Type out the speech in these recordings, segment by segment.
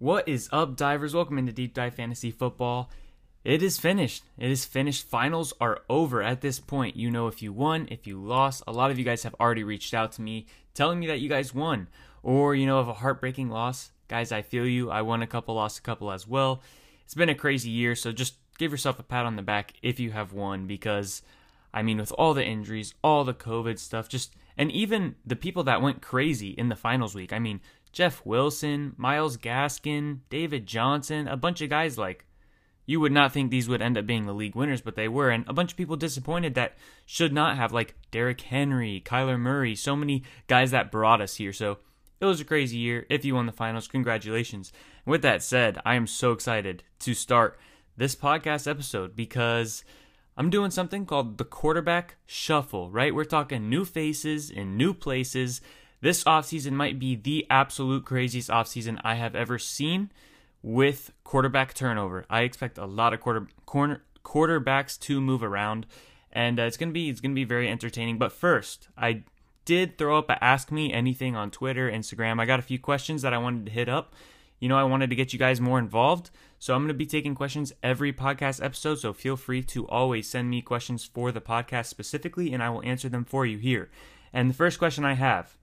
What is up, divers? Welcome into Deep Dive Fantasy Football. It is finished. It is finished. Finals are over at this point. You know if you won, if you lost. A lot of you guys have already reached out to me telling me that you guys won. Or, you know, of a heartbreaking loss. Guys, I feel you. I won a couple, lost a couple as well. It's been a crazy year, so just give yourself a pat on the back if you have won because, I mean, with all the injuries, all the COVID stuff, just, and even the people that went crazy in the finals week. I mean, Jeff Wilson, Myles Gaskin, David Johnson, a bunch of guys like you would not think these would end up being the league winners, but they were, and a bunch of people disappointed that should not have, like Derrick Henry, Kyler Murray, so many guys that brought us here. So it was a crazy year. If you won the finals, congratulations. And with that said, I am so excited to start this podcast episode because I'm doing something called the quarterback shuffle, right? We're talking new faces in new places this offseason might be the absolute craziest offseason I have ever seen with quarterback turnover. I expect a lot of quarter corner quarterbacks to move around and uh, it's going to be it's going to be very entertaining. But first, I did throw up a ask me anything on Twitter, Instagram. I got a few questions that I wanted to hit up. You know, I wanted to get you guys more involved. So I'm going to be taking questions every podcast episode. So feel free to always send me questions for the podcast specifically, and I will answer them for you here. And the first question I have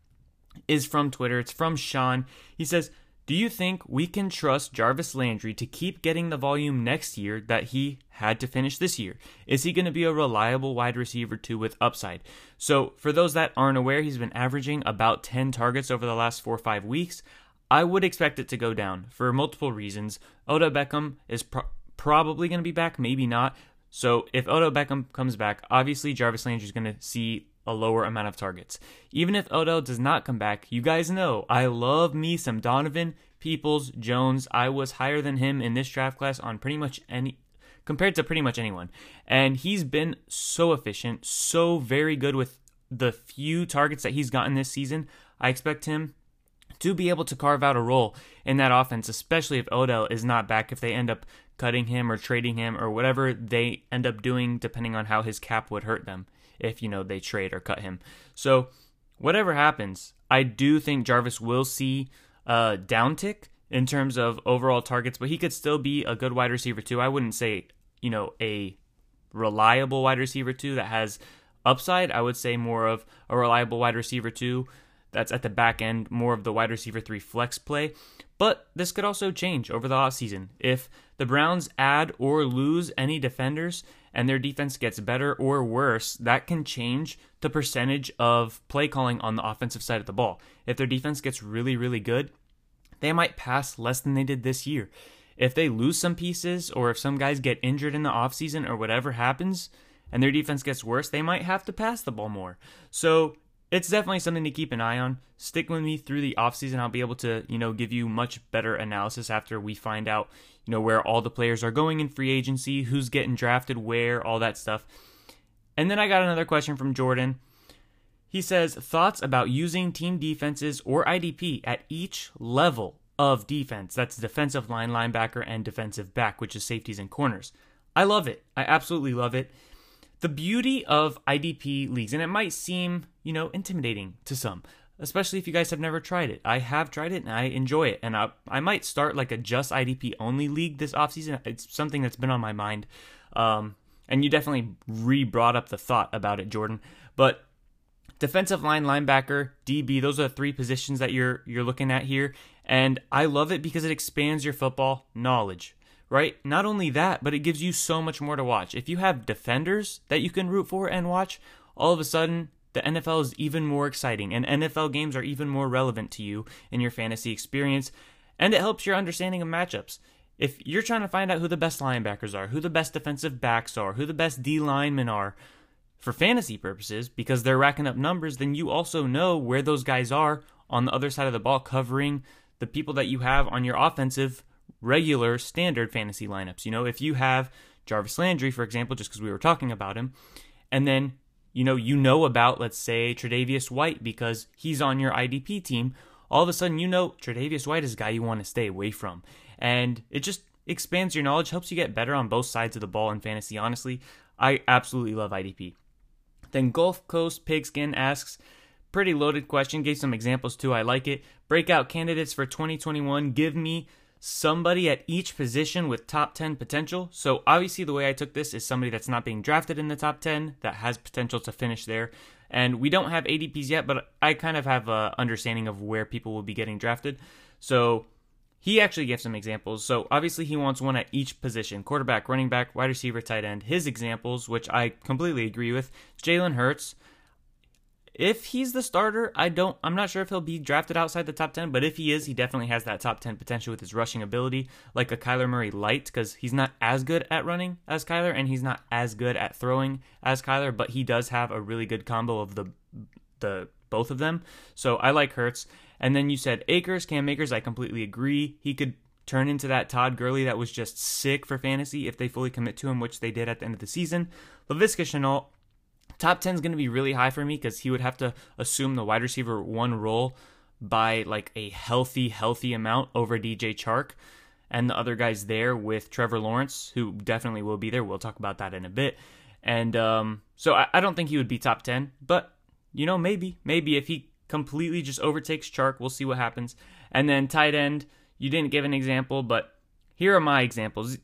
is from Twitter. It's from Sean. He says, Do you think we can trust Jarvis Landry to keep getting the volume next year that he had to finish this year? Is he going to be a reliable wide receiver too with upside? So, for those that aren't aware, he's been averaging about 10 targets over the last four or five weeks. I would expect it to go down for multiple reasons. Odell Beckham is pro- probably going to be back, maybe not. So if Odell Beckham comes back, obviously Jarvis Landry is going to see a lower amount of targets. Even if Odell does not come back, you guys know I love me some Donovan Peoples Jones. I was higher than him in this draft class on pretty much any compared to pretty much anyone. And he's been so efficient, so very good with the few targets that he's gotten this season. I expect him to be able to carve out a role in that offense, especially if Odell is not back, if they end up cutting him or trading him or whatever they end up doing, depending on how his cap would hurt them if you know they trade or cut him. So whatever happens, I do think Jarvis will see a downtick in terms of overall targets, but he could still be a good wide receiver too. I wouldn't say you know a reliable wide receiver too that has upside. I would say more of a reliable wide receiver too that's at the back end, more of the wide receiver three flex play. But this could also change over the offseason. If the Browns add or lose any defenders and their defense gets better or worse, that can change the percentage of play calling on the offensive side of the ball. If their defense gets really, really good, they might pass less than they did this year. If they lose some pieces or if some guys get injured in the offseason or whatever happens and their defense gets worse, they might have to pass the ball more. So it's definitely something to keep an eye on. Stick with me through the offseason. I'll be able to, you know, give you much better analysis after we find out, you know, where all the players are going in free agency, who's getting drafted where, all that stuff. And then I got another question from Jordan. He says, thoughts about using team defenses or IDP at each level of defense. That's defensive line, linebacker, and defensive back, which is safeties and corners. I love it. I absolutely love it the beauty of IDP leagues, and it might seem, you know, intimidating to some, especially if you guys have never tried it. I have tried it and I enjoy it. And I, I might start like a just IDP only league this offseason. It's something that's been on my mind. Um, and you definitely re brought up the thought about it, Jordan. But defensive line, linebacker, DB, those are the three positions that you're you're looking at here. And I love it because it expands your football knowledge right? Not only that, but it gives you so much more to watch. If you have defenders that you can root for and watch, all of a sudden the NFL is even more exciting and NFL games are even more relevant to you in your fantasy experience and it helps your understanding of matchups. If you're trying to find out who the best linebackers are, who the best defensive backs are, who the best D linemen are for fantasy purposes because they're racking up numbers, then you also know where those guys are on the other side of the ball covering the people that you have on your offensive regular standard fantasy lineups. You know, if you have Jarvis Landry, for example, just because we were talking about him, and then you know you know about let's say Tre'Davious White because he's on your IDP team. All of a sudden, you know Tre'Davious White is a guy you want to stay away from, and it just expands your knowledge, helps you get better on both sides of the ball in fantasy. Honestly, I absolutely love IDP. Then Gulf Coast Pigskin asks, pretty loaded question, gave some examples too. I like it. Breakout candidates for 2021. Give me somebody at each position with top 10 potential. So, obviously, the way I took this is somebody that's not being drafted in the top 10 that has potential to finish there. And we don't have ADPs yet, but I kind of have a understanding of where people will be getting drafted. So, he actually gave some examples. So obviously he wants one at each position: quarterback, running back, wide receiver, tight end. His examples, which I completely agree with, Jalen Hurts. If he's the starter, I don't I'm not sure if he'll be drafted outside the top 10, but if he is, he definitely has that top 10 potential with his rushing ability, like a Kyler Murray light because he's not as good at running as Kyler and he's not as good at throwing as Kyler, but he does have a really good combo of the the both of them. So I like Hurts. And then you said Akers, Cam Akers. I completely agree. He could turn into that Todd Gurley that was just sick for fantasy if they fully commit to him, which they did at the end of the season. Laviska Shenault, top 10 is going to be really high for me because he would have to assume the wide receiver one role by like a healthy, healthy amount over DJ Chark. And the other guys there with Trevor Lawrence, who definitely will be there. We'll talk about that in a bit. And um, so I, I don't think he would be top 10, but you know, maybe, maybe if he completely just overtakes Chark. We'll see what happens. And then tight end, you didn't give an example, but here are my examples.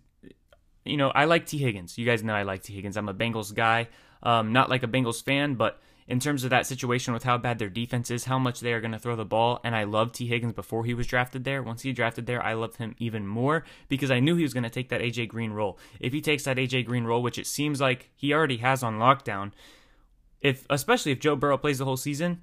You know, I like Tee Higgins. You guys know I like Tee Higgins. I'm a Bengals guy. Um, not like a Bengals fan, but in terms of that situation with how bad their defense is, how much they are going to throw the ball, and I loved Tee Higgins before he was drafted there. Once he drafted there, I loved him even more because I knew he was going to take that AJ Green role. If he takes that AJ Green role, which it seems like he already has on lockdown, if especially if Joe Burrow plays the whole season,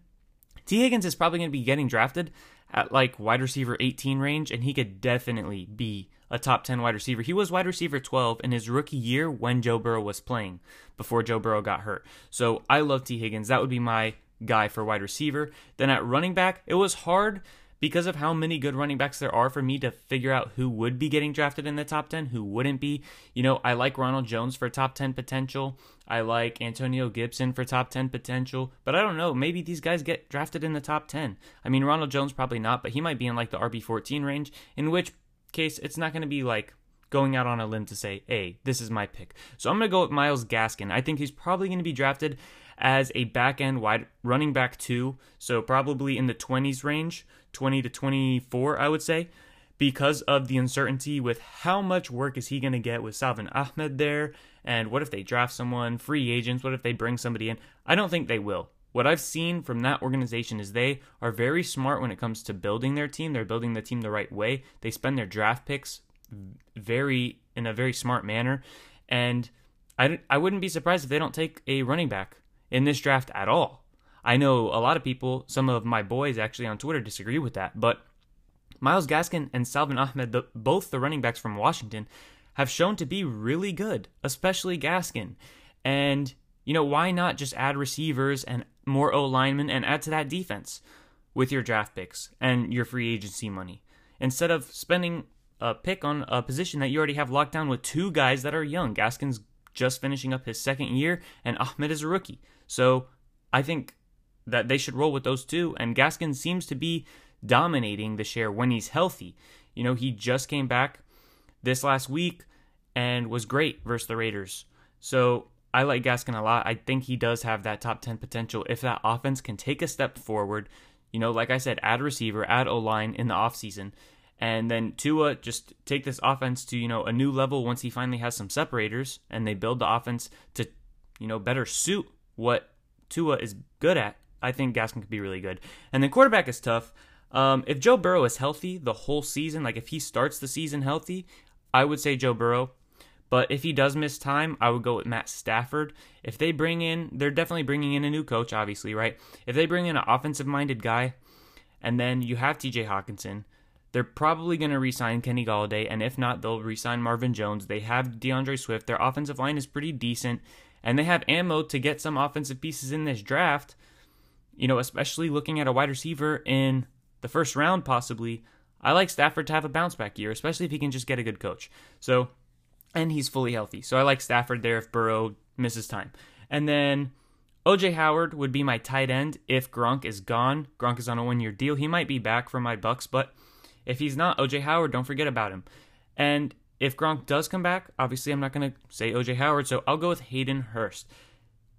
Tee Higgins is probably going to be getting drafted at like wide receiver 18 range, and he could definitely be a top 10 wide receiver. He was wide receiver 12 in his rookie year when Joe Burrow was playing before Joe Burrow got hurt. So I love Tee Higgins. That would be my guy for wide receiver. Then at running back, it was hard because of how many good running backs there are for me to figure out who would be getting drafted in the top 10, who wouldn't be. You know, I like Ronald Jones for top 10 potential. I like Antonio Gibson for top 10 potential, but I don't know. Maybe these guys get drafted in the top 10. I mean, Ronald Jones probably not, but he might be in like the RB14 range, in which case it's not going to be like going out on a limb to say, hey, this is my pick. So I'm going to go with Myles Gaskin. I think he's probably going to be drafted as a back end wide running back two, so probably in the 20s range, 20 to 24, I would say, because of the uncertainty with how much work is he going to get with Salvon Ahmed there, and what if they draft someone, free agents, what if they bring somebody in? I don't think they will. What I've seen from that organization is they are very smart when it comes to building their team. They're building the team the right way. They spend their draft picks very in a very smart manner, and I, I wouldn't be surprised if they don't take a running back in this draft at all. I know a lot of people, some of my boys actually on Twitter disagree with that, but Myles Gaskin and Salvon Ahmed, the, both the running backs from Washington, have shown to be really good, especially Gaskin. And, you know, why not just add receivers and more O linemen and add to that defense with your draft picks and your free agency money instead of spending a pick on a position that you already have locked down with two guys that are young? Gaskin's just finishing up his second year, and Ahmed is a rookie. So I think that they should roll with those two. And Gaskin seems to be dominating the share when he's healthy. You know, he just came back this last week and was great versus the Raiders. So I like Gaskin a lot. I think he does have that top 10 potential if that offense can take a step forward. You know, like I said, add receiver, add O line in the offseason. And then Tua just take this offense to, you know, a new level once he finally has some separators and they build the offense to, you know, better suit what Tua is good at, I think Gaskin could be really good. And then quarterback is tough. Um, if Joe Burrow is healthy the whole season, like if he starts the season healthy, I would say Joe Burrow. But if he does miss time, I would go with Matt Stafford. If they bring in, they're definitely bringing in a new coach, obviously, right? If they bring in an offensive minded guy, and then you have TJ Hockenson, they're probably going to re sign Kenny Golladay. And if not, they'll re sign Marvin Jones. They have DeAndre Swift. Their offensive line is pretty decent and they have ammo to get some offensive pieces in this draft, you know, especially looking at a wide receiver in the first round, possibly. I like Stafford to have a bounce back year, especially if he can just get a good coach. So, and he's fully healthy. So I like Stafford there if Burrow misses time. And then OJ Howard would be my tight end if Gronk is gone. Gronk is on a one year deal. He might be back for my Bucks, but if he's not, OJ Howard, don't forget about him. And if Gronk does come back, obviously I'm not going to say OJ Howard, so I'll go with Hayden Hurst.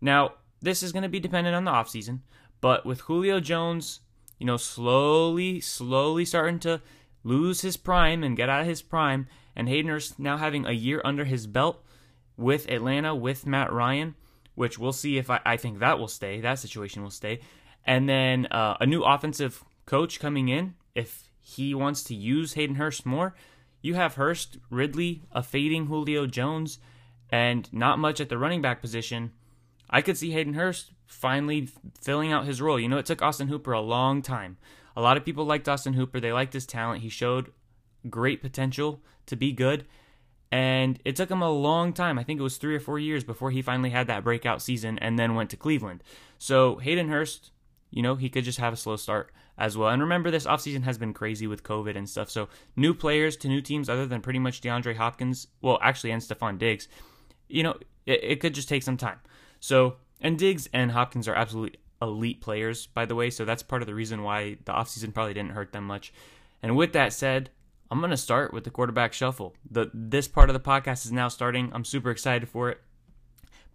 Now, this is going to be dependent on the offseason, but with Julio Jones, you know, slowly, slowly starting to lose his prime and get out of his prime, and Hayden Hurst now having a year under his belt with Atlanta, with Matt Ryan, which we'll see if I, I think that will stay, that situation will stay. And then uh, a new offensive coach coming in, if he wants to use Hayden Hurst more, you have Hurst, Ridley, a fading Julio Jones, and not much at the running back position. I could see Hayden Hurst finally filling out his role. You know, it took Austin Hooper a long time. A lot of people liked Austin Hooper. They liked his talent. He showed great potential to be good. And it took him a long time. I think it was three or four years before he finally had that breakout season and then went to Cleveland. So Hayden Hurst, you know, he could just have a slow start as well. And remember, this offseason has been crazy with COVID and stuff. So new players to new teams, other than pretty much DeAndre Hopkins, well, actually, and Stefon Diggs, you know, it, it could just take some time. So, and Diggs and Hopkins are absolutely elite players, by the way. So that's part of the reason why the offseason probably didn't hurt them much. And with that said, I'm going to start with the quarterback shuffle. The this part of the podcast is now starting. I'm super excited for it.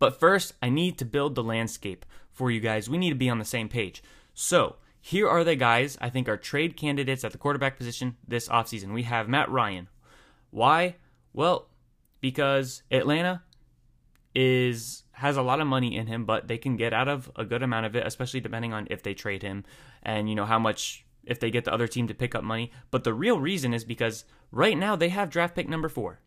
But first, I need to build the landscape for you guys. We need to be on the same page. So, here are the guys I think are trade candidates at the quarterback position this offseason. We have Matt Ryan. Why? Well, because Atlanta is has a lot of money in him, but they can get out of a good amount of it, especially depending on if they trade him and you know how much if they get the other team to pick up money. But the real reason is because right now they have draft pick number 4.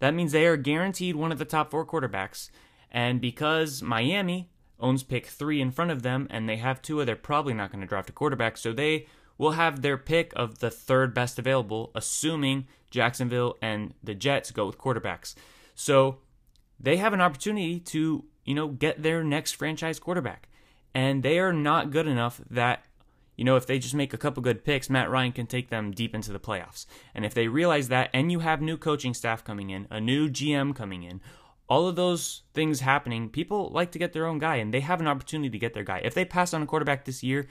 That means they are guaranteed one of the top 4 quarterbacks. And because Miami owns pick three in front of them, and they have Tua. They're probably not going to draft a quarterback, so they will have their pick of the third best available, assuming Jacksonville and the Jets go with quarterbacks. So they have an opportunity to, you know, get their next franchise quarterback. And they are not good enough that, you know, if they just make a couple good picks, Matt Ryan can take them deep into the playoffs. And if they realize that, and you have new coaching staff coming in, a new GM coming in, all of those things happening, people like to get their own guy, and they have an opportunity to get their guy. If they pass on a quarterback this year,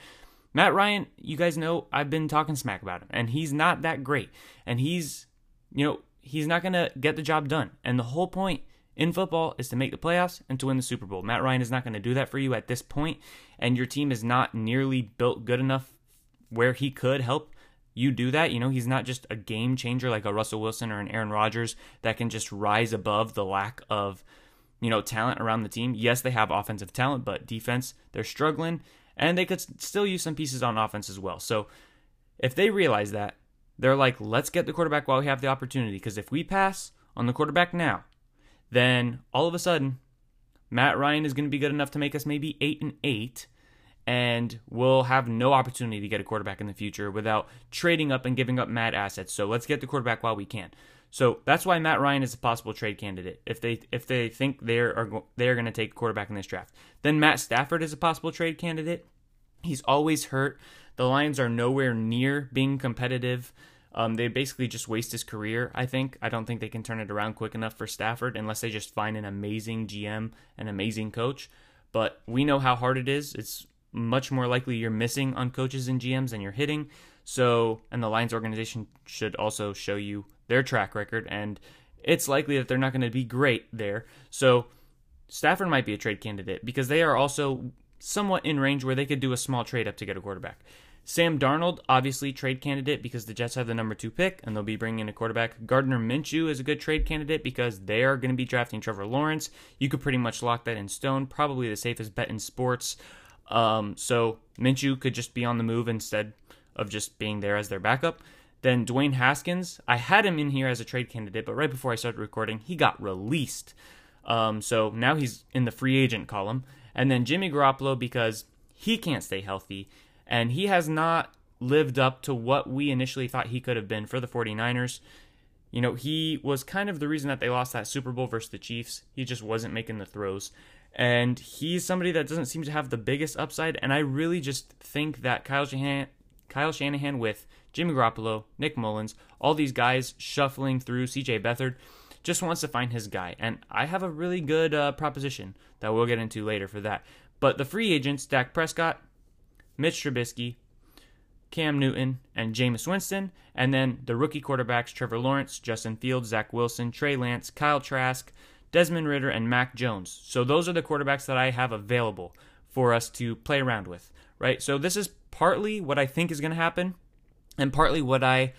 Matt Ryan, you guys know I've been talking smack about him, and he's not that great. And he's, you know, he's not going to get the job done. And the whole point in football is to make the playoffs and to win the Super Bowl. Matt Ryan is not going to do that for you at this point, and your team is not nearly built good enough where he could help you do that. You know, he's not just a game changer like a Russell Wilson or an Aaron Rodgers that can just rise above the lack of, you know, talent around the team. Yes, they have offensive talent, but defense, they're struggling, and they could still use some pieces on offense as well. So if they realize that, they're like, let's get the quarterback while we have the opportunity. Because if we pass on the quarterback now, then all of a sudden, Matt Ryan is going to be good enough to make us maybe eight and eight and we'll have no opportunity to get a quarterback in the future without trading up and giving up mad assets. So let's get the quarterback while we can. So that's why Matt Ryan is a possible trade candidate if they if they think they're they're going to take quarterback in this draft. Then Matt Stafford is a possible trade candidate. He's always hurt. The Lions are nowhere near being competitive. Um, they basically just waste his career. I think. I don't think they can turn it around quick enough for Stafford unless they just find an amazing GM, an amazing coach. But we know how hard it is. It's much more likely you're missing on coaches and GMs than you're hitting. So, and the Lions organization should also show you their track record, and it's likely that they're not going to be great there. So, Stafford might be a trade candidate because they are also somewhat in range where they could do a small trade up to get a quarterback. Sam Darnold, obviously trade candidate because the Jets have the number two pick and they'll be bringing in a quarterback. Gardner Minshew is a good trade candidate because they are going to be drafting Trevor Lawrence. You could pretty much lock that in stone. Probably the safest bet in sports. Um, so Minshew could just be on the move instead of just being there as their backup. Then Dwayne Haskins, I had him in here as a trade candidate, but right before I started recording, he got released. Um, so now he's in the free agent column. And then Jimmy Garoppolo because he can't stay healthy and he has not lived up to what we initially thought he could have been for the 49ers. You know, he was kind of the reason that they lost that Super Bowl versus the Chiefs. He just wasn't making the throws and he's somebody that doesn't seem to have the biggest upside. And I really just think that Kyle Shanahan, Kyle Shanahan with Jimmy Garoppolo, Nick Mullens, all these guys shuffling through CJ Beathard, just wants to find his guy. And I have a really good uh, proposition that we'll get into later for that. But the free agents, Dak Prescott, Mitch Trubisky, Cam Newton, and Jameis Winston, and then the rookie quarterbacks Trevor Lawrence, Justin Fields, Zach Wilson, Trey Lance, Kyle Trask, Desmond Ridder, and Mac Jones. So those are the quarterbacks that I have available for us to play around with, right? So this is partly what I think is going to happen, and partly what I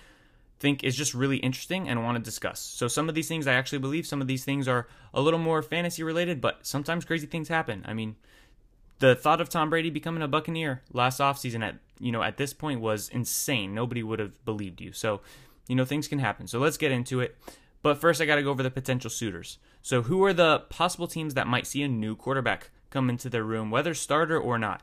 think is just really interesting and want to discuss. So some of these things I actually believe, some of these things are a little more fantasy related, but sometimes crazy things happen. I mean, the thought of Tom Brady becoming a Buccaneer last offseason at you know at this point was insane. Nobody would have believed you. So, you know, things can happen. So let's get into it. But first I got to go over the potential suitors. So, who are the possible teams that might see a new quarterback come into their room, whether starter or not?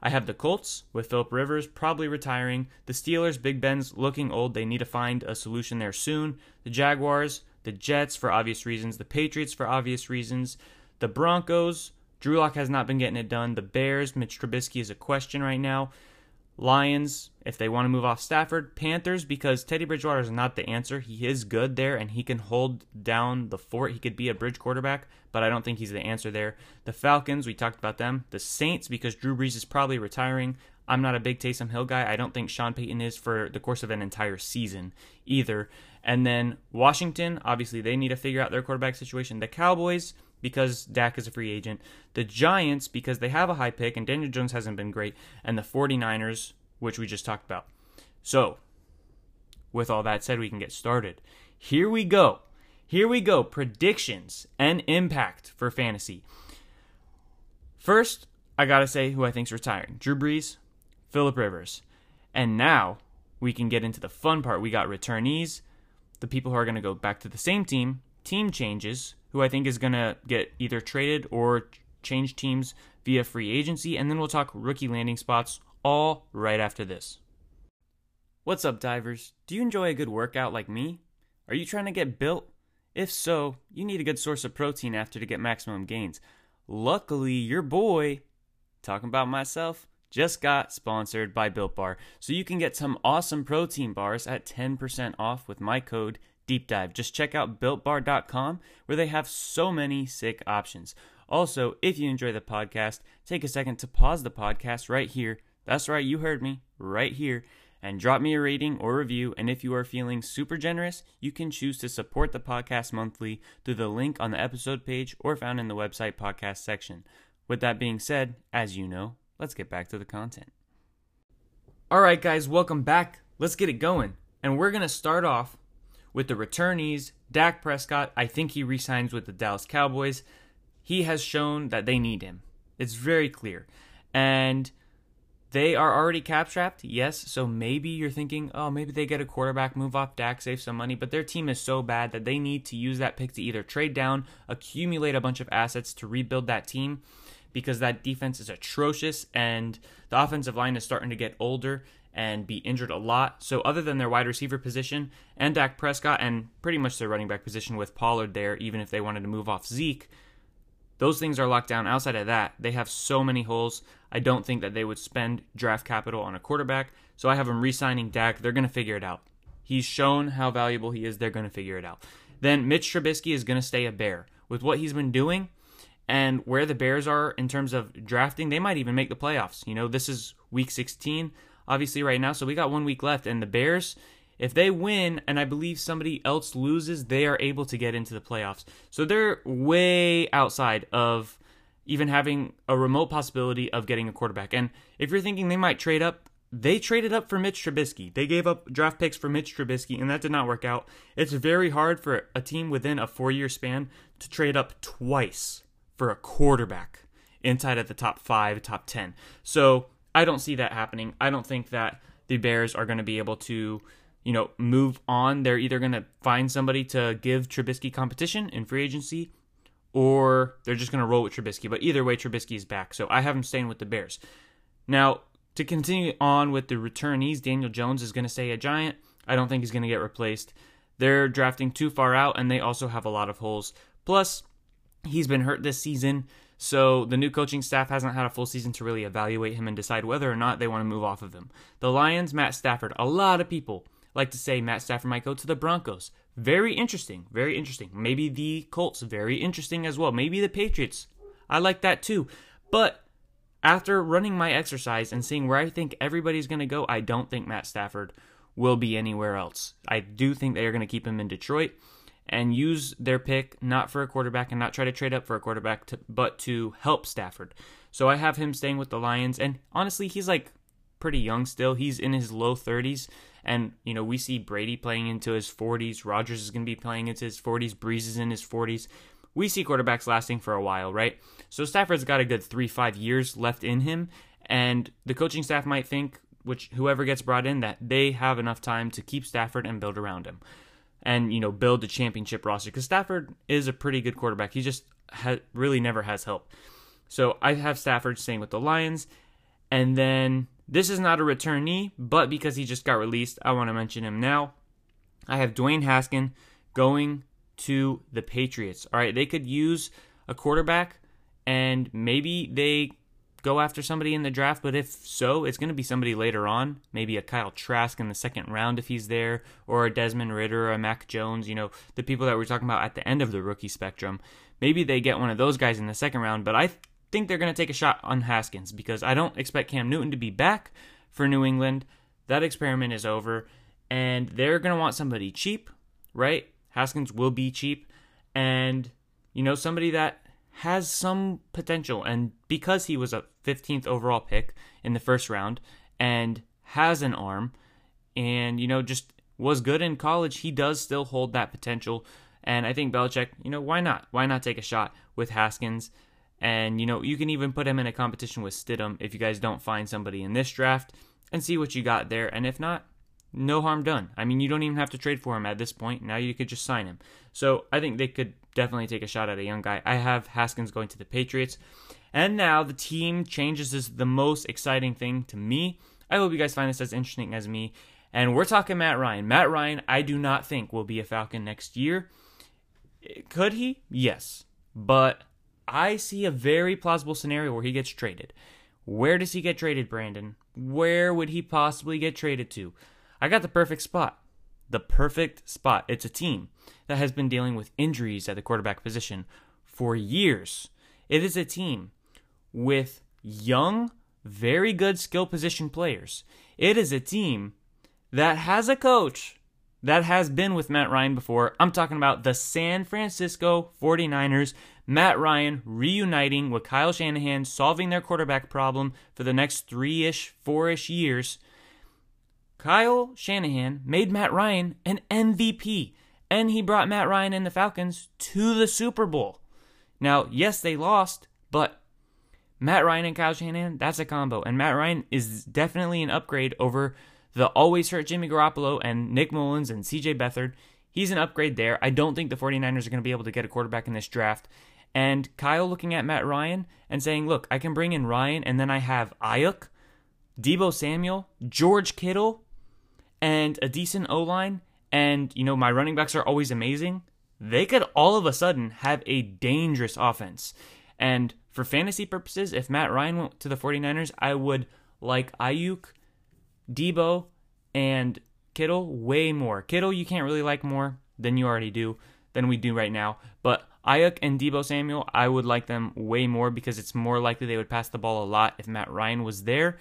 I have the Colts with Philip Rivers probably retiring. The Steelers, Big Ben's looking old. They need to find a solution there soon. The Jaguars, the Jets for obvious reasons. The Patriots for obvious reasons. The Broncos, Drew Lock has not been getting it done. The Bears, Mitch Trubisky is a question right now. Lions, if they want to move off Stafford. Panthers, because Teddy Bridgewater is not the answer. He is good there and he can hold down the fort. He could be a bridge quarterback, but I don't think he's the answer there. The Falcons, we talked about them. The Saints, because Drew Brees is probably retiring. I'm not a big Taysom Hill guy. I don't think Sean Payton is for the course of an entire season either. And then Washington, obviously, they need to figure out their quarterback situation. The Cowboys, because Dak is a free agent, the Giants because they have a high pick and Daniel Jones hasn't been great, and the 49ers, which we just talked about. So, with all that said, we can get started. Here we go. Here we go. Predictions and impact for fantasy. First, I got to say who I think's retiring. Drew Brees, Philip Rivers. And now we can get into the fun part. We got returnees, the people who are going to go back to the same team, team changes, who I think is going to get either traded or change teams via free agency, and then we'll talk rookie landing spots all right after this. What's up, divers? Do you enjoy a good workout like me? Are you trying to get built? If so, you need a good source of protein after to get maximum gains. Luckily, your boy, talking about myself, just got sponsored by Built Bar, so you can get some awesome protein bars at 10% off with my code deep dive. Just check out builtbar.com where they have so many sick options. Also, if you enjoy the podcast, take a second to pause the podcast right here. That's right, you heard me, right here. And drop me a rating or review. And if you are feeling super generous, you can choose to support the podcast monthly through the link on the episode page or found in the website podcast section. With that being said, as you know, let's get back to the content. All right, guys, welcome back. Let's get it going. And we're going to start off with the returnees, Dak Prescott, I think he resigns with the Dallas Cowboys. He has shown that they need him. It's very clear. And they are already cap strapped, yes. So maybe you're thinking, oh, maybe they get a quarterback, move off Dak, save some money. But their team is so bad that they need to use that pick to either trade down, accumulate a bunch of assets to rebuild that team because that defense is atrocious and the offensive line is starting to get older and be injured a lot. So, other than their wide receiver position and Dak Prescott, and pretty much their running back position with Pollard there, even if they wanted to move off Zeke, those things are locked down. Outside of that, they have so many holes. I don't think that they would spend draft capital on a quarterback. So, I have them re signing Dak. They're going to figure it out. He's shown how valuable he is. They're going to figure it out. Then, Mitch Trubisky is going to stay a Bear. With what he's been doing, and where the Bears are in terms of drafting, they might even make the playoffs. You know, this is week 16 obviously right now. So we got one week left, and the Bears, if they win, and I believe somebody else loses, they are able to get into the playoffs. So they're way outside of even having a remote possibility of getting a quarterback. And if you're thinking they might trade up, they traded up for Mitch Trubisky. They gave up draft picks for Mitch Trubisky, and that did not work out. It's very hard for a team within a four year span to trade up twice for a quarterback inside of the top five, top 10. So I don't see that happening. I don't think that the Bears are going to be able to, you know, move on. They're either going to find somebody to give Trubisky competition in free agency or they're just going to roll with Trubisky. But either way, Trubisky is back. So I have him staying with the Bears. Now, to continue on with the returnees, Daniel Jones is going to stay a Giant. I don't think he's going to get replaced. They're drafting too far out, and they also have a lot of holes. Plus, he's been hurt this season. So the new coaching staff hasn't had a full season to really evaluate him and decide whether or not they want to move off of him. The Lions, Matt Stafford. A lot of people like to say Matt Stafford might go to the Broncos. Very interesting. Very interesting. Maybe the Colts. Very interesting as well. Maybe the Patriots. I like that too. But after running my exercise and seeing where I think everybody's going to go, I don't think Matt Stafford will be anywhere else. I do think they are going to keep him in Detroit and use their pick not for a quarterback and not try to trade up for a quarterback, to, but to help Stafford. So I have him staying with the Lions. And honestly, he's like pretty young still. He's in his low 30s. And, you know, we see Brady playing into his 40s. Rodgers is going to be playing into his 40s. Brees is in his 40s. We see quarterbacks lasting for a while, right? So Stafford's got a good three, five years left in him. And the coaching staff might think, which whoever gets brought in, that they have enough time to keep Stafford and build around him and you know build a championship roster because Stafford is a pretty good quarterback. He just ha- really never has help. So I have Stafford staying with the Lions, and then this is not a returnee, but because he just got released, I want to mention him now. I have Dwayne Haskin going to the Patriots. All right, they could use a quarterback, and maybe they go after somebody in the draft, but if so, it's going to be somebody later on, maybe a Kyle Trask in the second round if he's there, or a Desmond Ridder, or a Mac Jones, you know, the people that we're talking about at the end of the rookie spectrum. Maybe they get one of those guys in the second round, but I think they're going to take a shot on Haskins because I don't expect Cam Newton to be back for New England. That experiment is over, and they're going to want somebody cheap, right? Haskins will be cheap, and, you know, somebody that has some potential. And because he was a 15th overall pick in the first round and has an arm and, you know, just was good in college, he does still hold that potential. And I think Belichick, you know, why not? Why not take a shot with Haskins? And, you know, you can even put him in a competition with Stidham if you guys don't find somebody in this draft and see what you got there. And if not, no harm done. I mean, you don't even have to trade for him at this point. Now you could just sign him. So I think they could definitely take a shot at a young guy. I have Haskins going to the Patriots. And now the team changes is the most exciting thing to me. I hope you guys find this as interesting as me. And we're talking Matt Ryan. Matt Ryan, I do not think will be a Falcon next year. Could he? Yes. But I see a very plausible scenario where he gets traded. Where does he get traded, Brandon? Where would he possibly get traded to? I got the perfect spot. The perfect spot. It's a team that has been dealing with injuries at the quarterback position for years. It is a team with young, very good skill position players. It is a team that has a coach that has been with Matt Ryan before. I'm talking about the San Francisco 49ers. Matt Ryan reuniting with Kyle Shanahan, solving their quarterback problem for the next three ish, four ish years. Kyle Shanahan made Matt Ryan an MVP, and he brought Matt Ryan and the Falcons to the Super Bowl. Now, yes, they lost, but Matt Ryan and Kyle Shanahan, that's a combo. And Matt Ryan is definitely an upgrade over the always hurt Jimmy Garoppolo and Nick Mullens and CJ Beathard. He's an upgrade there. I don't think the 49ers are going to be able to get a quarterback in this draft. And Kyle looking at Matt Ryan and saying, look, I can bring in Ryan, and then I have Aiyuk, Deebo Samuel, George Kittle, and a decent O line, and you know my running backs are always amazing, they could all of a sudden have a dangerous offense. And for fantasy purposes, if Matt Ryan went to the 49ers, I would like Aiyuk, Deebo, and Kittle way more. Kittle you can't really like more than you already do than we do right now, but Aiyuk and Deebo Samuel, I would like them way more because it's more likely they would pass the ball a lot if Matt Ryan was there.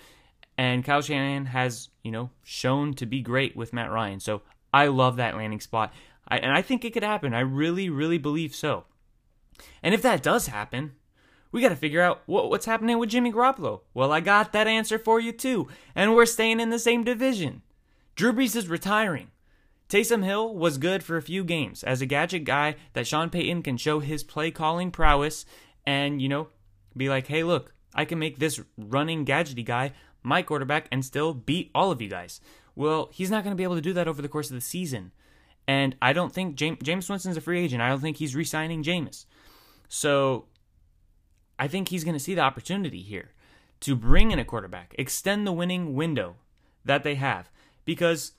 And Kyle Shanahan has, you know, shown to be great with Matt Ryan. So I love that landing spot. I, and I think it could happen. I really, really believe so. And if that does happen, we got to figure out what, what's happening with Jimmy Garoppolo. Well, I got that answer for you too. And we're staying in the same division. Drew Brees is retiring. Taysom Hill was good for a few games as a gadget guy that Sean Payton can show his play calling prowess and, you know, be like, hey, look, I can make this running gadgety guy my quarterback and still beat all of you guys. Well, he's not going to be able to do that over the course of the season. And I don't think James, Jameis Winston's a free agent. I don't think he's re signing Jameis. So I think he's going to see the opportunity here to bring in a quarterback, extend the winning window that they have. Because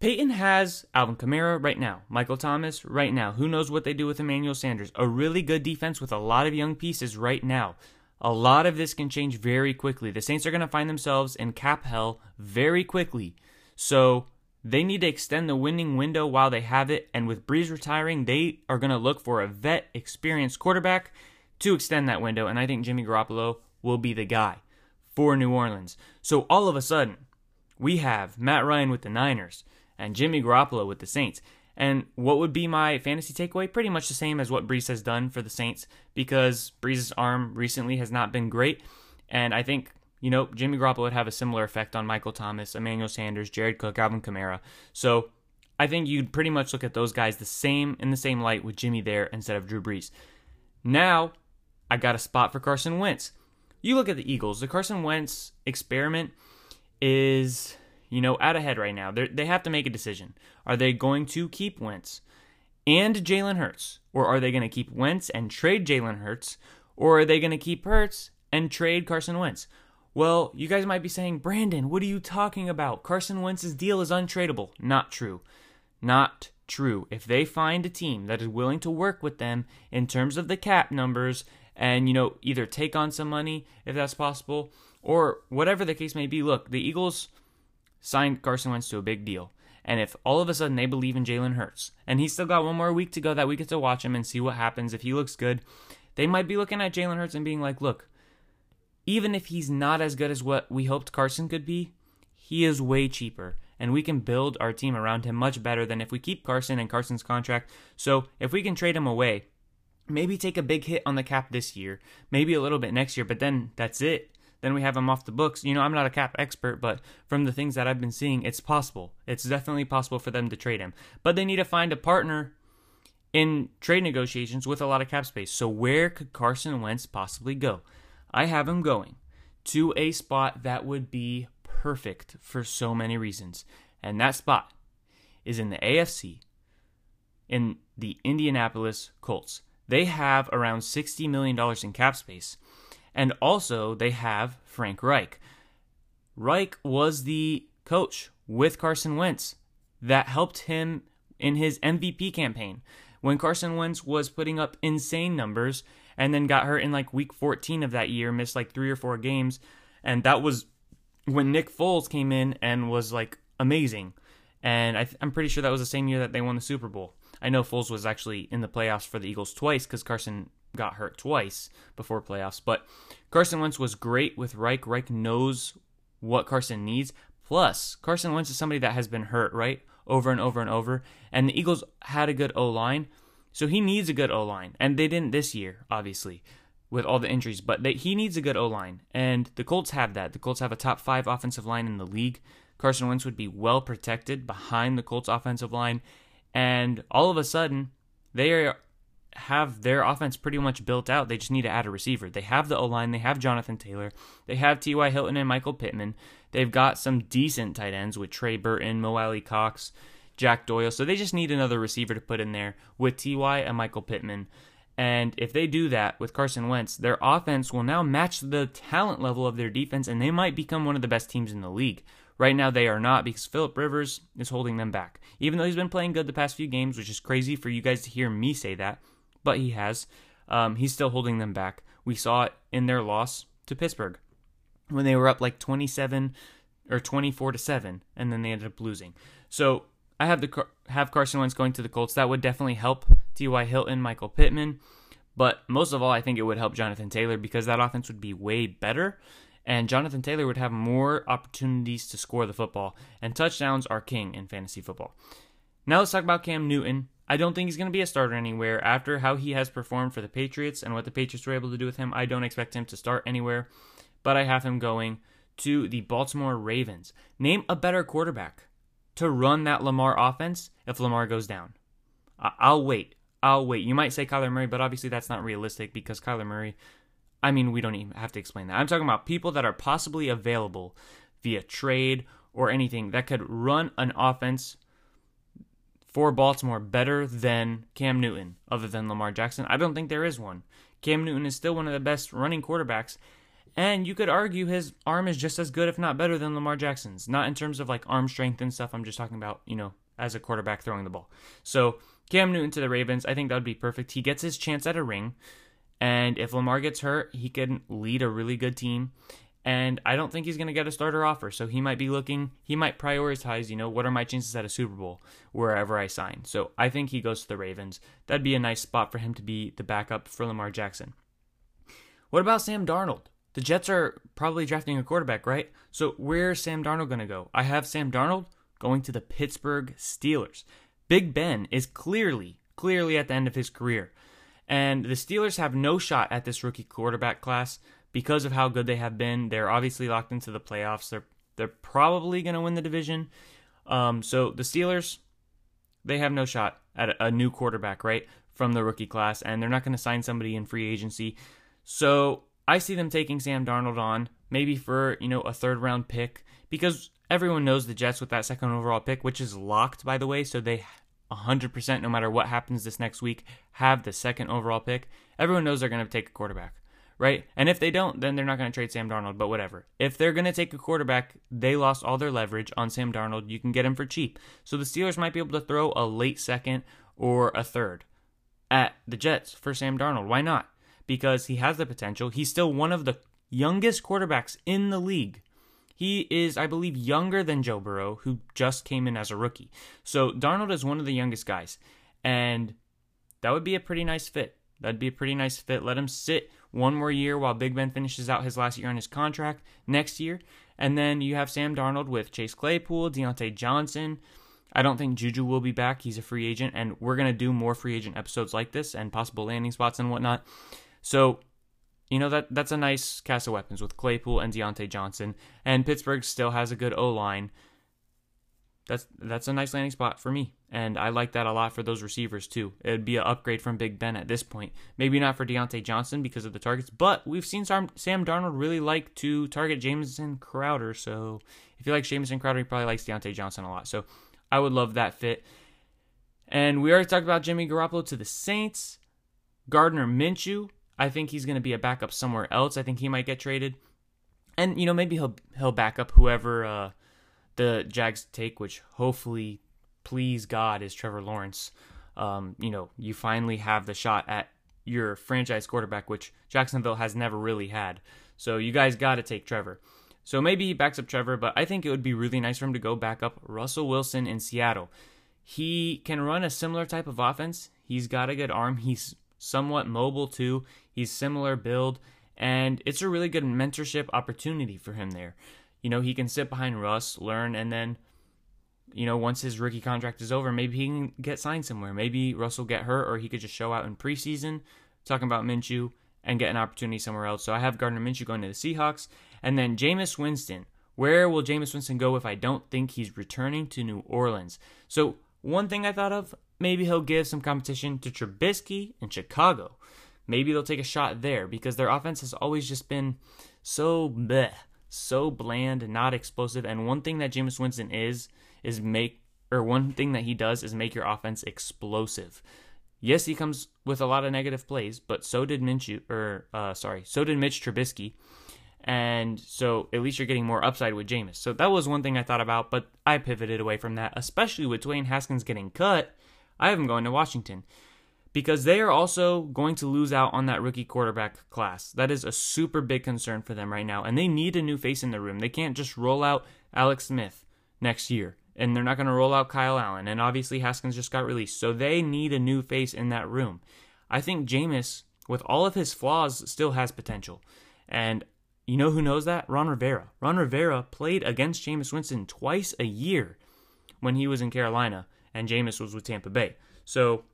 Payton has Alvin Kamara right now, Michael Thomas right now. Who knows what they do with Emmanuel Sanders? A really good defense with a lot of young pieces right now. A lot of this can change very quickly. The Saints are going to find themselves in cap hell very quickly. So they need to extend the winning window while they have it. And with Brees retiring, they are going to look for a vet, experienced quarterback to extend that window. And I think Jimmy Garoppolo will be the guy for New Orleans. So all of a sudden, we have Matt Ryan with the Niners and Jimmy Garoppolo with the Saints. And what would be my fantasy takeaway? Pretty much the same as what Brees has done for the Saints because Brees' arm recently has not been great. And I think you know, Jimmy Garoppolo would have a similar effect on Michael Thomas, Emmanuel Sanders, Jared Cook, Alvin Kamara. So I think you'd pretty much look at those guys the same in the same light with Jimmy there instead of Drew Brees. Now, I got a spot for Carson Wentz. You look at the Eagles. The Carson Wentz experiment is, you know, out ahead right now. They're, they have to make a decision. Are they going to keep Wentz and Jalen Hurts, or are they going to keep Wentz and trade Jalen Hurts, or are they going to keep Hurts and trade Carson Wentz? Well, you guys might be saying, Brandon, what are you talking about? Carson Wentz's deal is untradeable. Not true. Not true. If they find a team that is willing to work with them in terms of the cap numbers and, you know, either take on some money if that's possible or whatever the case may be, look, the Eagles signed Carson Wentz to a big deal. And if all of a sudden they believe in Jalen Hurts and he's still got one more week to go that we get to watch him and see what happens if he looks good, they might be looking at Jalen Hurts and being like, look, even if he's not as good as what we hoped Carson could be, he is way cheaper. And we can build our team around him much better than if we keep Carson and Carson's contract. So if we can trade him away, maybe take a big hit on the cap this year, maybe a little bit next year, but then that's it. Then we have him off the books. You know, I'm not a cap expert, but from the things that I've been seeing, it's possible. It's definitely possible for them to trade him. But they need to find a partner in trade negotiations with a lot of cap space. So where could Carson Wentz possibly go? I have him going to a spot that would be perfect for so many reasons. And that spot is in the AFC in the Indianapolis Colts. They have around $60 million in cap space. And also, they have Frank Reich. Reich was the coach with Carson Wentz that helped him in his MVP campaign. When Carson Wentz was putting up insane numbers and then got hurt in like week 14 of that year, missed like three or four games. And that was when Nick Foles came in and was like amazing. And I am pretty sure that was the same year that they won the Super Bowl. I know Foles was actually in the playoffs for the Eagles twice because Carson got hurt twice before playoffs. But Carson Wentz was great with Reich. Reich knows what Carson needs. Plus, Carson Wentz is somebody that has been hurt, right? Over and over and over. And the Eagles had a good O line. So he needs a good O line, and they didn't this year, obviously, with all the injuries. But they, he needs a good O line, and the Colts have that. The Colts have a top five offensive line in the league. Carson Wentz would be well protected behind the Colts offensive line, and all of a sudden they are, have their offense pretty much built out. They just need to add a receiver. They have the O line. They have Jonathan Taylor. They have T.Y. Hilton and Michael Pittman. They've got some decent tight ends with Trey Burton, Mo Alie-Cox. Jack Doyle. So they just need another receiver to put in there with Ty and Michael Pittman. And if they do that with Carson Wentz, their offense will now match the talent level of their defense, and they might become one of the best teams in the league. Right now, they are not because Philip Rivers is holding them back. Even though he's been playing good the past few games, which is crazy for you guys to hear me say that, but he has. Um, he's still holding them back. We saw it in their loss to Pittsburgh when they were up like 27 or 24 to 7, and then they ended up losing. So I have the have Carson Wentz going to the Colts. That would definitely help T.Y. Hilton, Michael Pittman, but most of all, I think it would help Jonathan Taylor because that offense would be way better, and Jonathan Taylor would have more opportunities to score the football. And touchdowns are king in fantasy football. Now let's talk about Cam Newton. I don't think he's going to be a starter anywhere after how he has performed for the Patriots and what the Patriots were able to do with him. I don't expect him to start anywhere, but I have him going to the Baltimore Ravens. Name a better quarterback to run that Lamar offense if Lamar goes down. I'll wait. I'll wait. You might say Kyler Murray, but obviously that's not realistic because Kyler Murray, I mean, we don't even have to explain that. I'm talking about people that are possibly available via trade or anything that could run an offense for Baltimore better than Cam Newton, other than Lamar Jackson. I don't think there is one. Cam Newton is still one of the best running quarterbacks. And you could argue his arm is just as good, if not better, than Lamar Jackson's. Not in terms of like arm strength and stuff. I'm just talking about, you know, as a quarterback throwing the ball. So Cam Newton to the Ravens, I think that would be perfect. He gets his chance at a ring. And if Lamar gets hurt, he can lead a really good team. And I don't think he's going to get a starter offer. So he might be looking, he might prioritize, you know, what are my chances at a Super Bowl wherever I sign. So I think he goes to the Ravens. That'd be a nice spot for him to be the backup for Lamar Jackson. What about Sam Darnold? The Jets are probably drafting a quarterback, right? So where's Sam Darnold going to go? I have Sam Darnold going to the Pittsburgh Steelers. Big Ben is clearly, clearly at the end of his career. And the Steelers have no shot at this rookie quarterback class because of how good they have been. They're obviously locked into the playoffs. They're they're probably going to win the division. Um, so the Steelers, they have no shot at a, new quarterback, right, from the rookie class, and they're not going to sign somebody in free agency. So I see them taking Sam Darnold on, maybe for you know a third round pick, because everyone knows the Jets with that second overall pick, which is locked by the way, so they 100% no matter what happens this next week have the second overall pick. Everyone knows they're going to take a quarterback right? And if they don't, then they're not going to trade Sam Darnold, but whatever. If they're going to take a quarterback, they lost all their leverage on Sam Darnold. You can get him for cheap. So the Steelers might be able to throw a late second or a third at the Jets for Sam Darnold. Why not? Because he has the potential. He's still one of the youngest quarterbacks in the league. He is, I believe, younger than Joe Burrow, who just came in as a rookie. So Darnold is one of the youngest guys. And that would be a pretty nice fit. That'd be a pretty nice fit. Let him sit one more year while Big Ben finishes out his last year on his contract next year. And then you have Sam Darnold with Chase Claypool, Diontae Johnson. I don't think Juju will be back. He's a free agent, and we're going to do more free agent episodes like this and possible landing spots and whatnot. So, you know, that that's a nice cast of weapons with Claypool and Diontae Johnson. And Pittsburgh still has a good O line that's that's a nice landing spot for me, and I like that a lot for those receivers too. It'd be an upgrade from Big Ben at this point. Maybe not for Diontae Johnson because of the targets, but we've seen Sam, Sam Darnold really like to target Jamison Crowder. So if you like Jamison Crowder, he probably likes Diontae Johnson a lot. So I would love that fit. And we already talked about Jimmy Garoppolo to the Saints. Gardner Minshew, I think he's going to be a backup somewhere else. I think he might get traded, and you know maybe he'll he'll back up whoever. Uh, the Jags take, which hopefully, please God, is Trevor Lawrence. Um, you know, you finally have the shot at your franchise quarterback, which Jacksonville has never really had. So you guys got to take Trevor. So maybe he backs up Trevor, but I think it would be really nice for him to go back up Russell Wilson in Seattle. He can run a similar type of offense. He's got a good arm. He's somewhat mobile too. He's similar build, and it's a really good mentorship opportunity for him there you know, he can sit behind Russ, learn, and then, you know, once his rookie contract is over, maybe he can get signed somewhere. Maybe Russ will get hurt, or he could just show out in preseason, talking about Minshew, and get an opportunity somewhere else. So I have Gardner Minshew going to the Seahawks. And then Jameis Winston. Where will Jameis Winston go if I don't think he's returning to New Orleans? So one thing I thought of, maybe he'll give some competition to Trubisky in Chicago. Maybe they'll take a shot there because their offense has always just been so bleh so bland and not explosive. And one thing that Jameis Winston is is make or one thing that he does is make your offense explosive. Yes, he comes with a lot of negative plays, but so did Minshew, or uh, sorry, so did Mitch Trubisky, and so at least you're getting more upside with Jameis. So that was one thing I thought about, but I pivoted away from that, especially with Dwayne Haskins getting cut. I have him going to Washington because they are also going to lose out on that rookie quarterback class. That is a super big concern for them right now, and they need a new face in the room. They can't just roll out Alex Smith next year, and they're not going to roll out Kyle Allen, and obviously Haskins just got released, so they need a new face in that room. I think Jameis, with all of his flaws, still has potential, and you know who knows that? Ron Rivera. Ron Rivera played against Jameis Winston twice a year when he was in Carolina, and Jameis was with Tampa Bay. So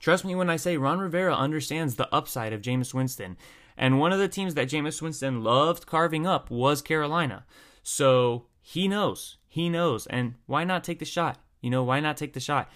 Trust me when I say Ron Rivera understands the upside of Jameis Winston. And one of the teams that Jameis Winston loved carving up was Carolina. So he knows. He knows. And why not take the shot? You know, why not take the shot?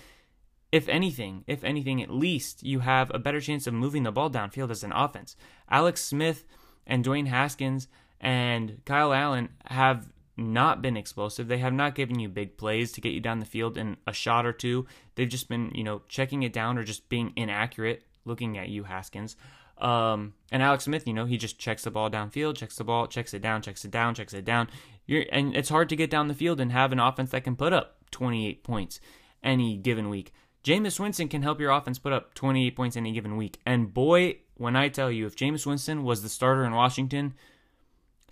If anything, if anything, at least you have a better chance of moving the ball downfield as an offense. Alex Smith and Dwayne Haskins and Kyle Allen have not been explosive. They have not given you big plays to get you down the field in a shot or two. They've just been, you know, checking it down or just being inaccurate. Looking at you, Haskins. Um, and Alex Smith, you know, he just checks the ball downfield, checks the ball, checks it down, checks it down, checks it down. You're, and it's hard to get down the field and have an offense that can put up 28 points any given week. Jameis Winston can help your offense put up 28 points any given week. And boy, when I tell you, if Jameis Winston was the starter in Washington,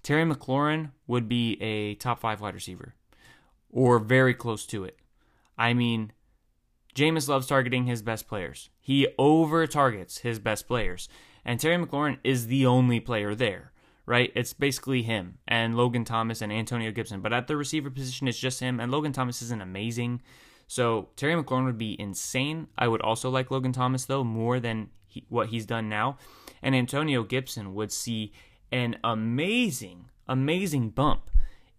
Terry McLaurin would be a top five wide receiver or very close to it. I mean, Jameis loves targeting his best players. He over targets his best players. And Terry McLaurin is the only player there, right? It's basically him and Logan Thomas and Antonio Gibson. But at the receiver position, it's just him. And Logan Thomas isn't amazing. So Terry McLaurin would be insane. I would also like Logan Thomas though more than he, what he's done now, and Antonio Gibson would see an amazing, amazing bump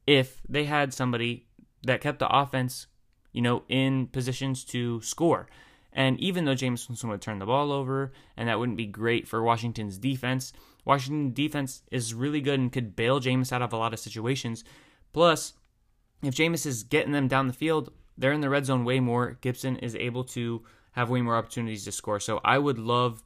if they had somebody that kept the offense, you know, in positions to score. And even though Jameis Winston would turn the ball over, and that wouldn't be great for Washington's defense, Washington defense is really good and could bail Jameis out of a lot of situations. Plus, if Jameis is getting them down the field, they're in the red zone way more. Gibson is able to have way more opportunities to score. So I would love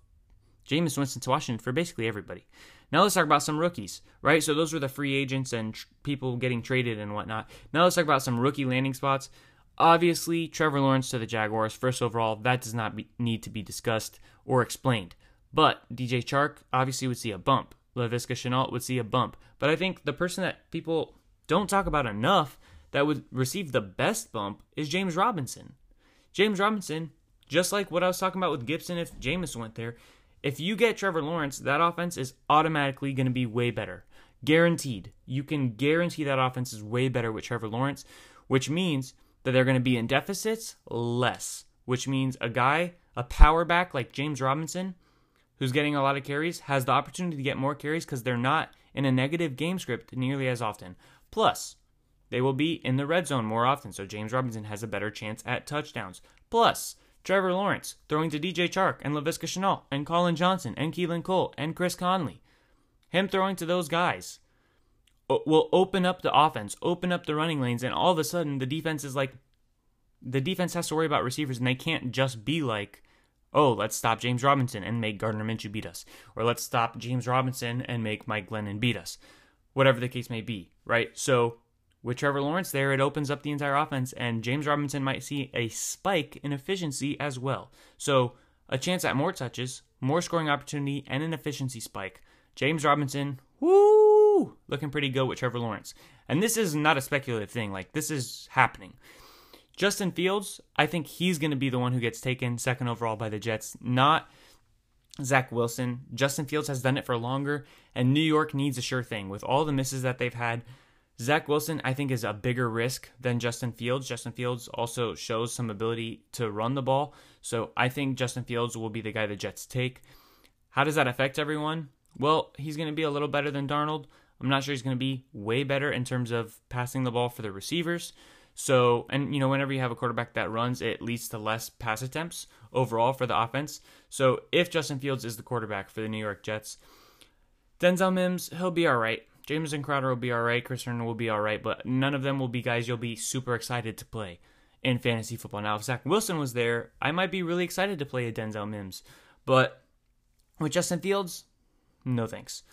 Jameis Winston to Washington for basically everybody. Now let's talk about some rookies, right? So those were the free agents and tr- people getting traded and whatnot. Now let's talk about some rookie landing spots. Obviously, Trevor Lawrence to the Jaguars, first overall, that does not be, need to be discussed or explained. But DJ Chark obviously would see a bump. Laviska Shenault would see a bump. But I think the person that people don't talk about enough that would receive the best bump is James Robinson. James Robinson, just like what I was talking about with Gibson if Jameis went there, if you get Trevor Lawrence, that offense is automatically going to be way better. Guaranteed. You can guarantee that offense is way better with Trevor Lawrence, which means that they're going to be in deficits less, which means a guy, a power back like James Robinson, who's getting a lot of carries, has the opportunity to get more carries because they're not in a negative game script nearly as often. Plus, they will be in the red zone more often, so James Robinson has a better chance at touchdowns. Plus, Trevor Lawrence throwing to DJ Chark and Laviska Shenault and Collin Johnson and Keelan Cole and Chris Conley. Him throwing to those guys will open up the offense, open up the running lanes, and all of a sudden the defense is like, the defense has to worry about receivers, and they can't just be like, oh, let's stop James Robinson and make Gardner Minshew beat us, or let's stop James Robinson and make Mike Glennon beat us, whatever the case may be, right? So with Trevor Lawrence there, it opens up the entire offense, and James Robinson might see a spike in efficiency as well. So, a chance at more touches, more scoring opportunity, and an efficiency spike. James Robinson, woo, looking pretty good with Trevor Lawrence. And this is not a speculative thing, like, this is happening. Justin Fields, I think he's going to be the one who gets taken second overall by the Jets, not Zach Wilson. Justin Fields has done it for longer, and New York needs a sure thing. With all the misses that they've had, Zach Wilson, I think, is a bigger risk than Justin Fields. Justin Fields also shows some ability to run the ball. So I think Justin Fields will be the guy the Jets take. How does that affect everyone? Well, he's going to be a little better than Darnold. I'm not sure he's going to be way better in terms of passing the ball for the receivers. So, and you know, whenever you have a quarterback that runs, it leads to less pass attempts overall for the offense. So, if Justin Fields is the quarterback for the New York Jets, Denzel Mims, he'll be all right. Jamison Crowder will be all right. Chris Herndon will be all right, but none of them will be guys you'll be super excited to play in fantasy football. Now, if Zach Wilson was there, I might be really excited to play a Denzel Mims, but with Justin Fields, no thanks.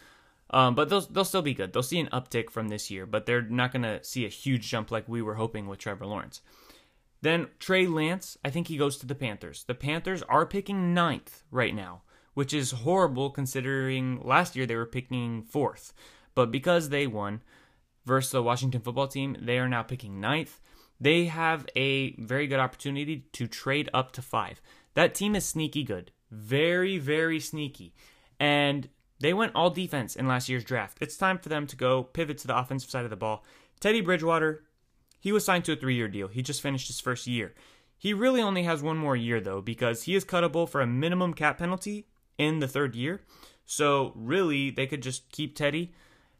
Um, but they'll they'll still be good. They'll see an uptick from this year, but they're not going to see a huge jump like we were hoping with Trevor Lawrence. Then Trey Lance, I think he goes to the Panthers. The Panthers are picking ninth right now, which is horrible considering last year they were picking fourth. But because they won versus the Washington football team, they are now picking ninth. They have a very good opportunity to trade up to five. That team is sneaky good. Very, very sneaky. And they went all defense in last year's draft. It's time for them to go pivot to the offensive side of the ball. Teddy Bridgewater, he was signed to a three year deal. He just finished his first year. He really only has one more year, though, because he is cuttable for a minimum cap penalty in the third year. So, really, they could just keep Teddy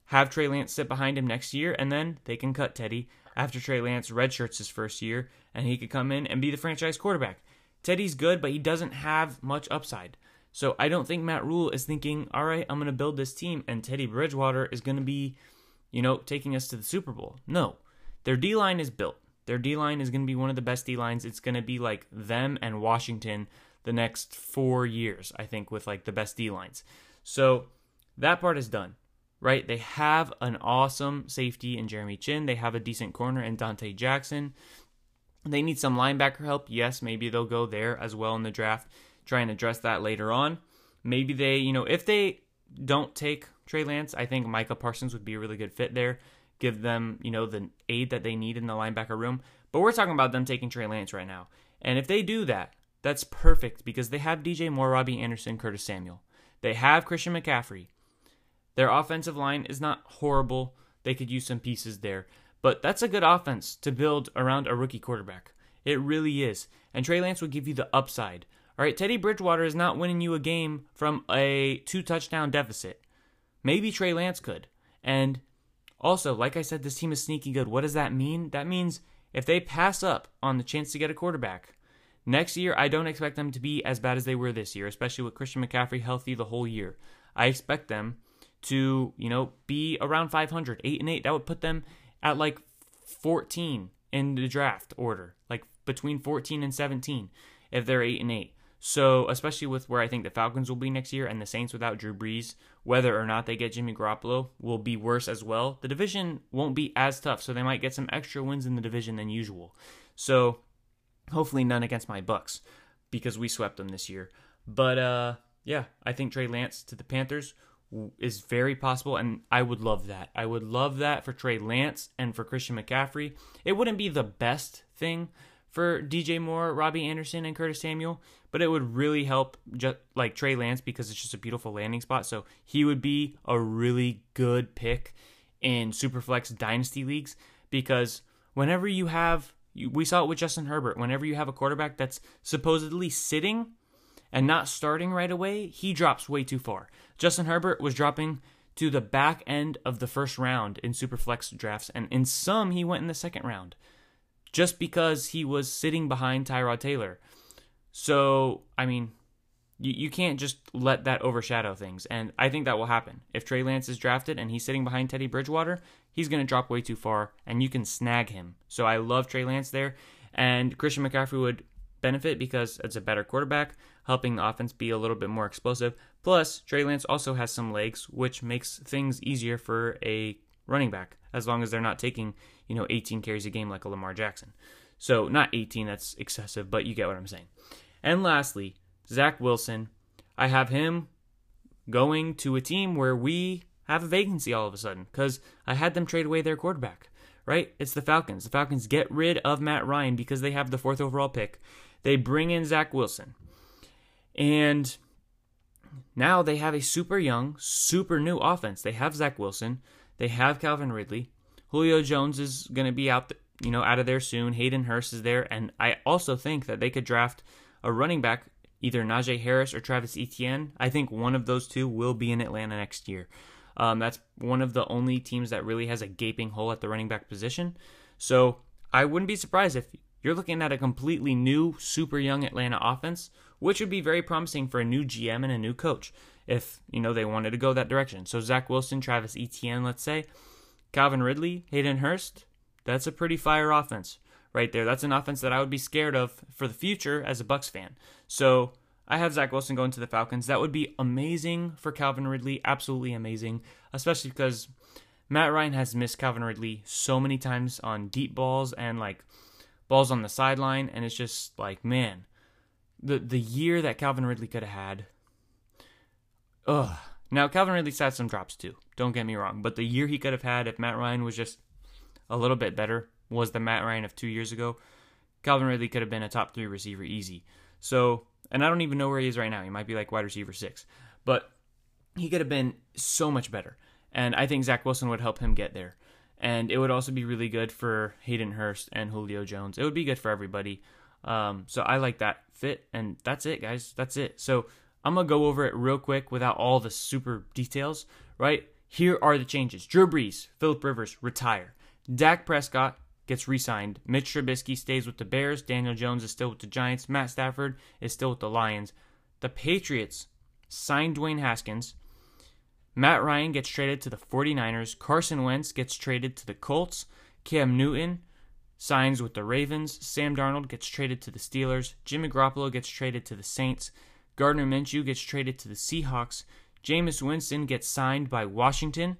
have Trey Lance sit behind him next year, and then they can cut Teddy after Trey Lance redshirts his first year, and he could come in and be the franchise quarterback. Teddy's good, but he doesn't have much upside. So I don't think Matt Rhule is thinking, all right, I'm going to build this team, and Teddy Bridgewater is going to be, you know, taking us to the Super Bowl. No, their D line is built. Their D line is going to be one of the best D lines. It's going to be like them and Washington the next four years, I think, with like the best D lines. So that part is done, right? They have an awesome safety in Jeremy Chinn. They have a decent corner in Donte Jackson. They need some linebacker help. Yes, maybe they'll go there as well in the draft. Try and address that later on. Maybe they, you know, if they don't take Trey Lance, I think Micah Parsons would be a really good fit there. Give them, you know, the aid that they need in the linebacker room. But we're talking about them taking Trey Lance right now. And if they do that, that's perfect because they have DJ Moore, Robbie Anderson, Curtis Samuel. They have Christian McCaffrey. Their offensive line is not horrible. They could use some pieces there. But that's a good offense to build around a rookie quarterback. It really is. And Trey Lance will give you the upside. All right, Teddy Bridgewater is not winning you a game from a two touchdown deficit. Maybe Trey Lance could. And also, like I said, this team is sneaky good. What does that mean? That means if they pass up on the chance to get a quarterback, next year I don't expect them to be as bad as they were this year, especially with Christian McCaffrey healthy the whole year. I expect them to, you know, be around 500, 8 and 8. That would put them at like 14 in the draft order, like between 14 and 17 if they're 8 and 8. So, especially with where I think the Falcons will be next year and the Saints without Drew Brees, whether or not they get Jimmy Garoppolo will be worse as well. The division won't be as tough, so they might get some extra wins in the division than usual. So, hopefully none against my Bucs because we swept them this year. But uh yeah, I think Trey Lance to the Panthers is very possible, and I would love that. I would love that for Trey Lance and for Christian McCaffrey. It wouldn't be the best thing for DJ Moore, Robbie Anderson, and Curtis Samuel, but it would really help just like Trey Lance because it's just a beautiful landing spot. So he would be a really good pick in Superflex Dynasty leagues because whenever you have, we saw it with Justin Herbert. Whenever you have a quarterback that's supposedly sitting and not starting right away, he drops way too far. Justin Herbert was dropping to the back end of the first round in Superflex drafts, and in some, he went in the second round just because he was sitting behind Tyrod Taylor. So, I mean, you, you can't just let that overshadow things. And I think that will happen. If Trey Lance is drafted and he's sitting behind Teddy Bridgewater, he's going to drop way too far and you can snag him. So I love Trey Lance there. And Christian McCaffrey would benefit because it's a better quarterback, helping the offense be a little bit more explosive. Plus, Trey Lance also has some legs, which makes things easier for a running back as long as they're not taking, you know, 18 carries a game like a Lamar Jackson. So, not 18, that's excessive, but you get what I'm saying. And lastly, Zach Wilson. I have him going to a team where we have a vacancy all of a sudden because I had them trade away their quarterback, right? It's the Falcons. The Falcons get rid of Matt Ryan because they have the fourth overall pick. They bring in Zach Wilson. And now they have a super young, super new offense. They have Zach Wilson. They have Calvin Ridley. Julio Jones is going to be out, you know, out of there soon. Hayden Hurst is there, and I also think that they could draft a running back, either Najee Harris or Travis Etienne. I think one of those two will be in Atlanta next year. Um, that's one of the only teams that really has a gaping hole at the running back position. So I wouldn't be surprised if you're looking at a completely new, super young Atlanta offense, which would be very promising for a new GM and a new coach if you know they wanted to go that direction. So Zach Wilson, Travis Etienne, let's say, Calvin Ridley, Hayden Hurst, that's a pretty fire offense right there. That's an offense that I would be scared of for the future as a Bucs fan. So I have Zach Wilson going to the Falcons. That would be amazing for Calvin Ridley, absolutely amazing, especially because Matt Ryan has missed Calvin Ridley so many times on deep balls and like balls on the sideline, and it's just like man, the the year that Calvin Ridley could have had Ugh. Now Calvin Ridley's had some drops too. Don't get me wrong, but the year he could have had if Matt Ryan was just a little bit better was the Matt Ryan of two years ago. Calvin Ridley could have been a top three receiver easy. So, and I don't even know where he is right now. He might be like wide receiver six, but he could have been so much better. And I think Zach Wilson would help him get there. And it would also be really good for Hayden Hurst and Julio Jones. It would be good for everybody. Um, so I like that fit. And that's it, guys. That's it. So I'm going to go over it real quick without all the super details, right? Here are the changes Drew Brees, Philip Rivers retire. Dak Prescott gets re signed. Mitch Trubisky stays with the Bears. Daniel Jones is still with the Giants. Matt Stafford is still with the Lions. The Patriots signed Dwayne Haskins. Matt Ryan gets traded to the 49ers. Carson Wentz gets traded to the Colts. Cam Newton signs with the Ravens. Sam Darnold gets traded to the Steelers. Jimmy Garoppolo gets traded to the Saints. Gardner Minshew gets traded to the Seahawks. Jameis Winston gets signed by Washington.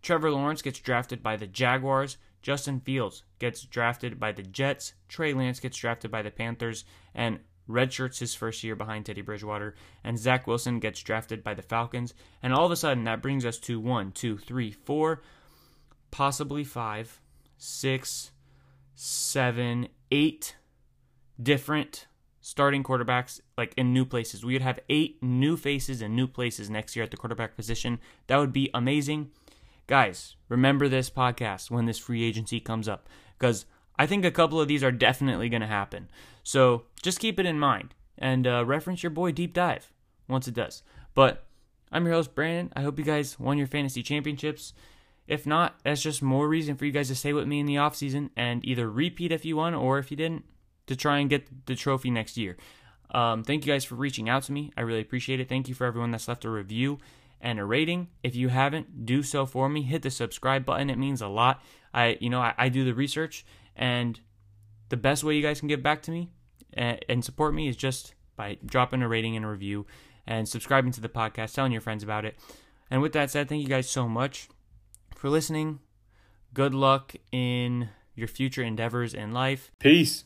Trevor Lawrence gets drafted by the Jaguars. Justin Fields gets drafted by the Jets. Trey Lance gets drafted by the Panthers. And redshirts his first year behind Teddy Bridgewater. And Zach Wilson gets drafted by the Falcons. And all of a sudden, that brings us to one, two, three, four, possibly five, six, seven, eight different starting quarterbacks like in new places. We would have eight new faces in new places next year at the quarterback position. That would be amazing. Guys, remember this podcast when this free agency comes up because I think a couple of these are definitely going to happen. So just keep it in mind and uh, reference your boy Deep Dive once it does. But I'm your host, Brandon. I hope you guys won your fantasy championships. If not, that's just more reason for you guys to stay with me in the offseason and either repeat if you won or if you didn't, to try and get the trophy next year. Um, thank you guys for reaching out to me. I really appreciate it. Thank you for everyone that's left a review and a rating. If you haven't, do so for me. Hit the subscribe button. It means a lot. I, you know, I, I do the research, and the best way you guys can get back to me and, and support me is just by dropping a rating and a review and subscribing to the podcast, telling your friends about it. And with that said, thank you guys so much for listening. Good luck in your future endeavors in life. Peace.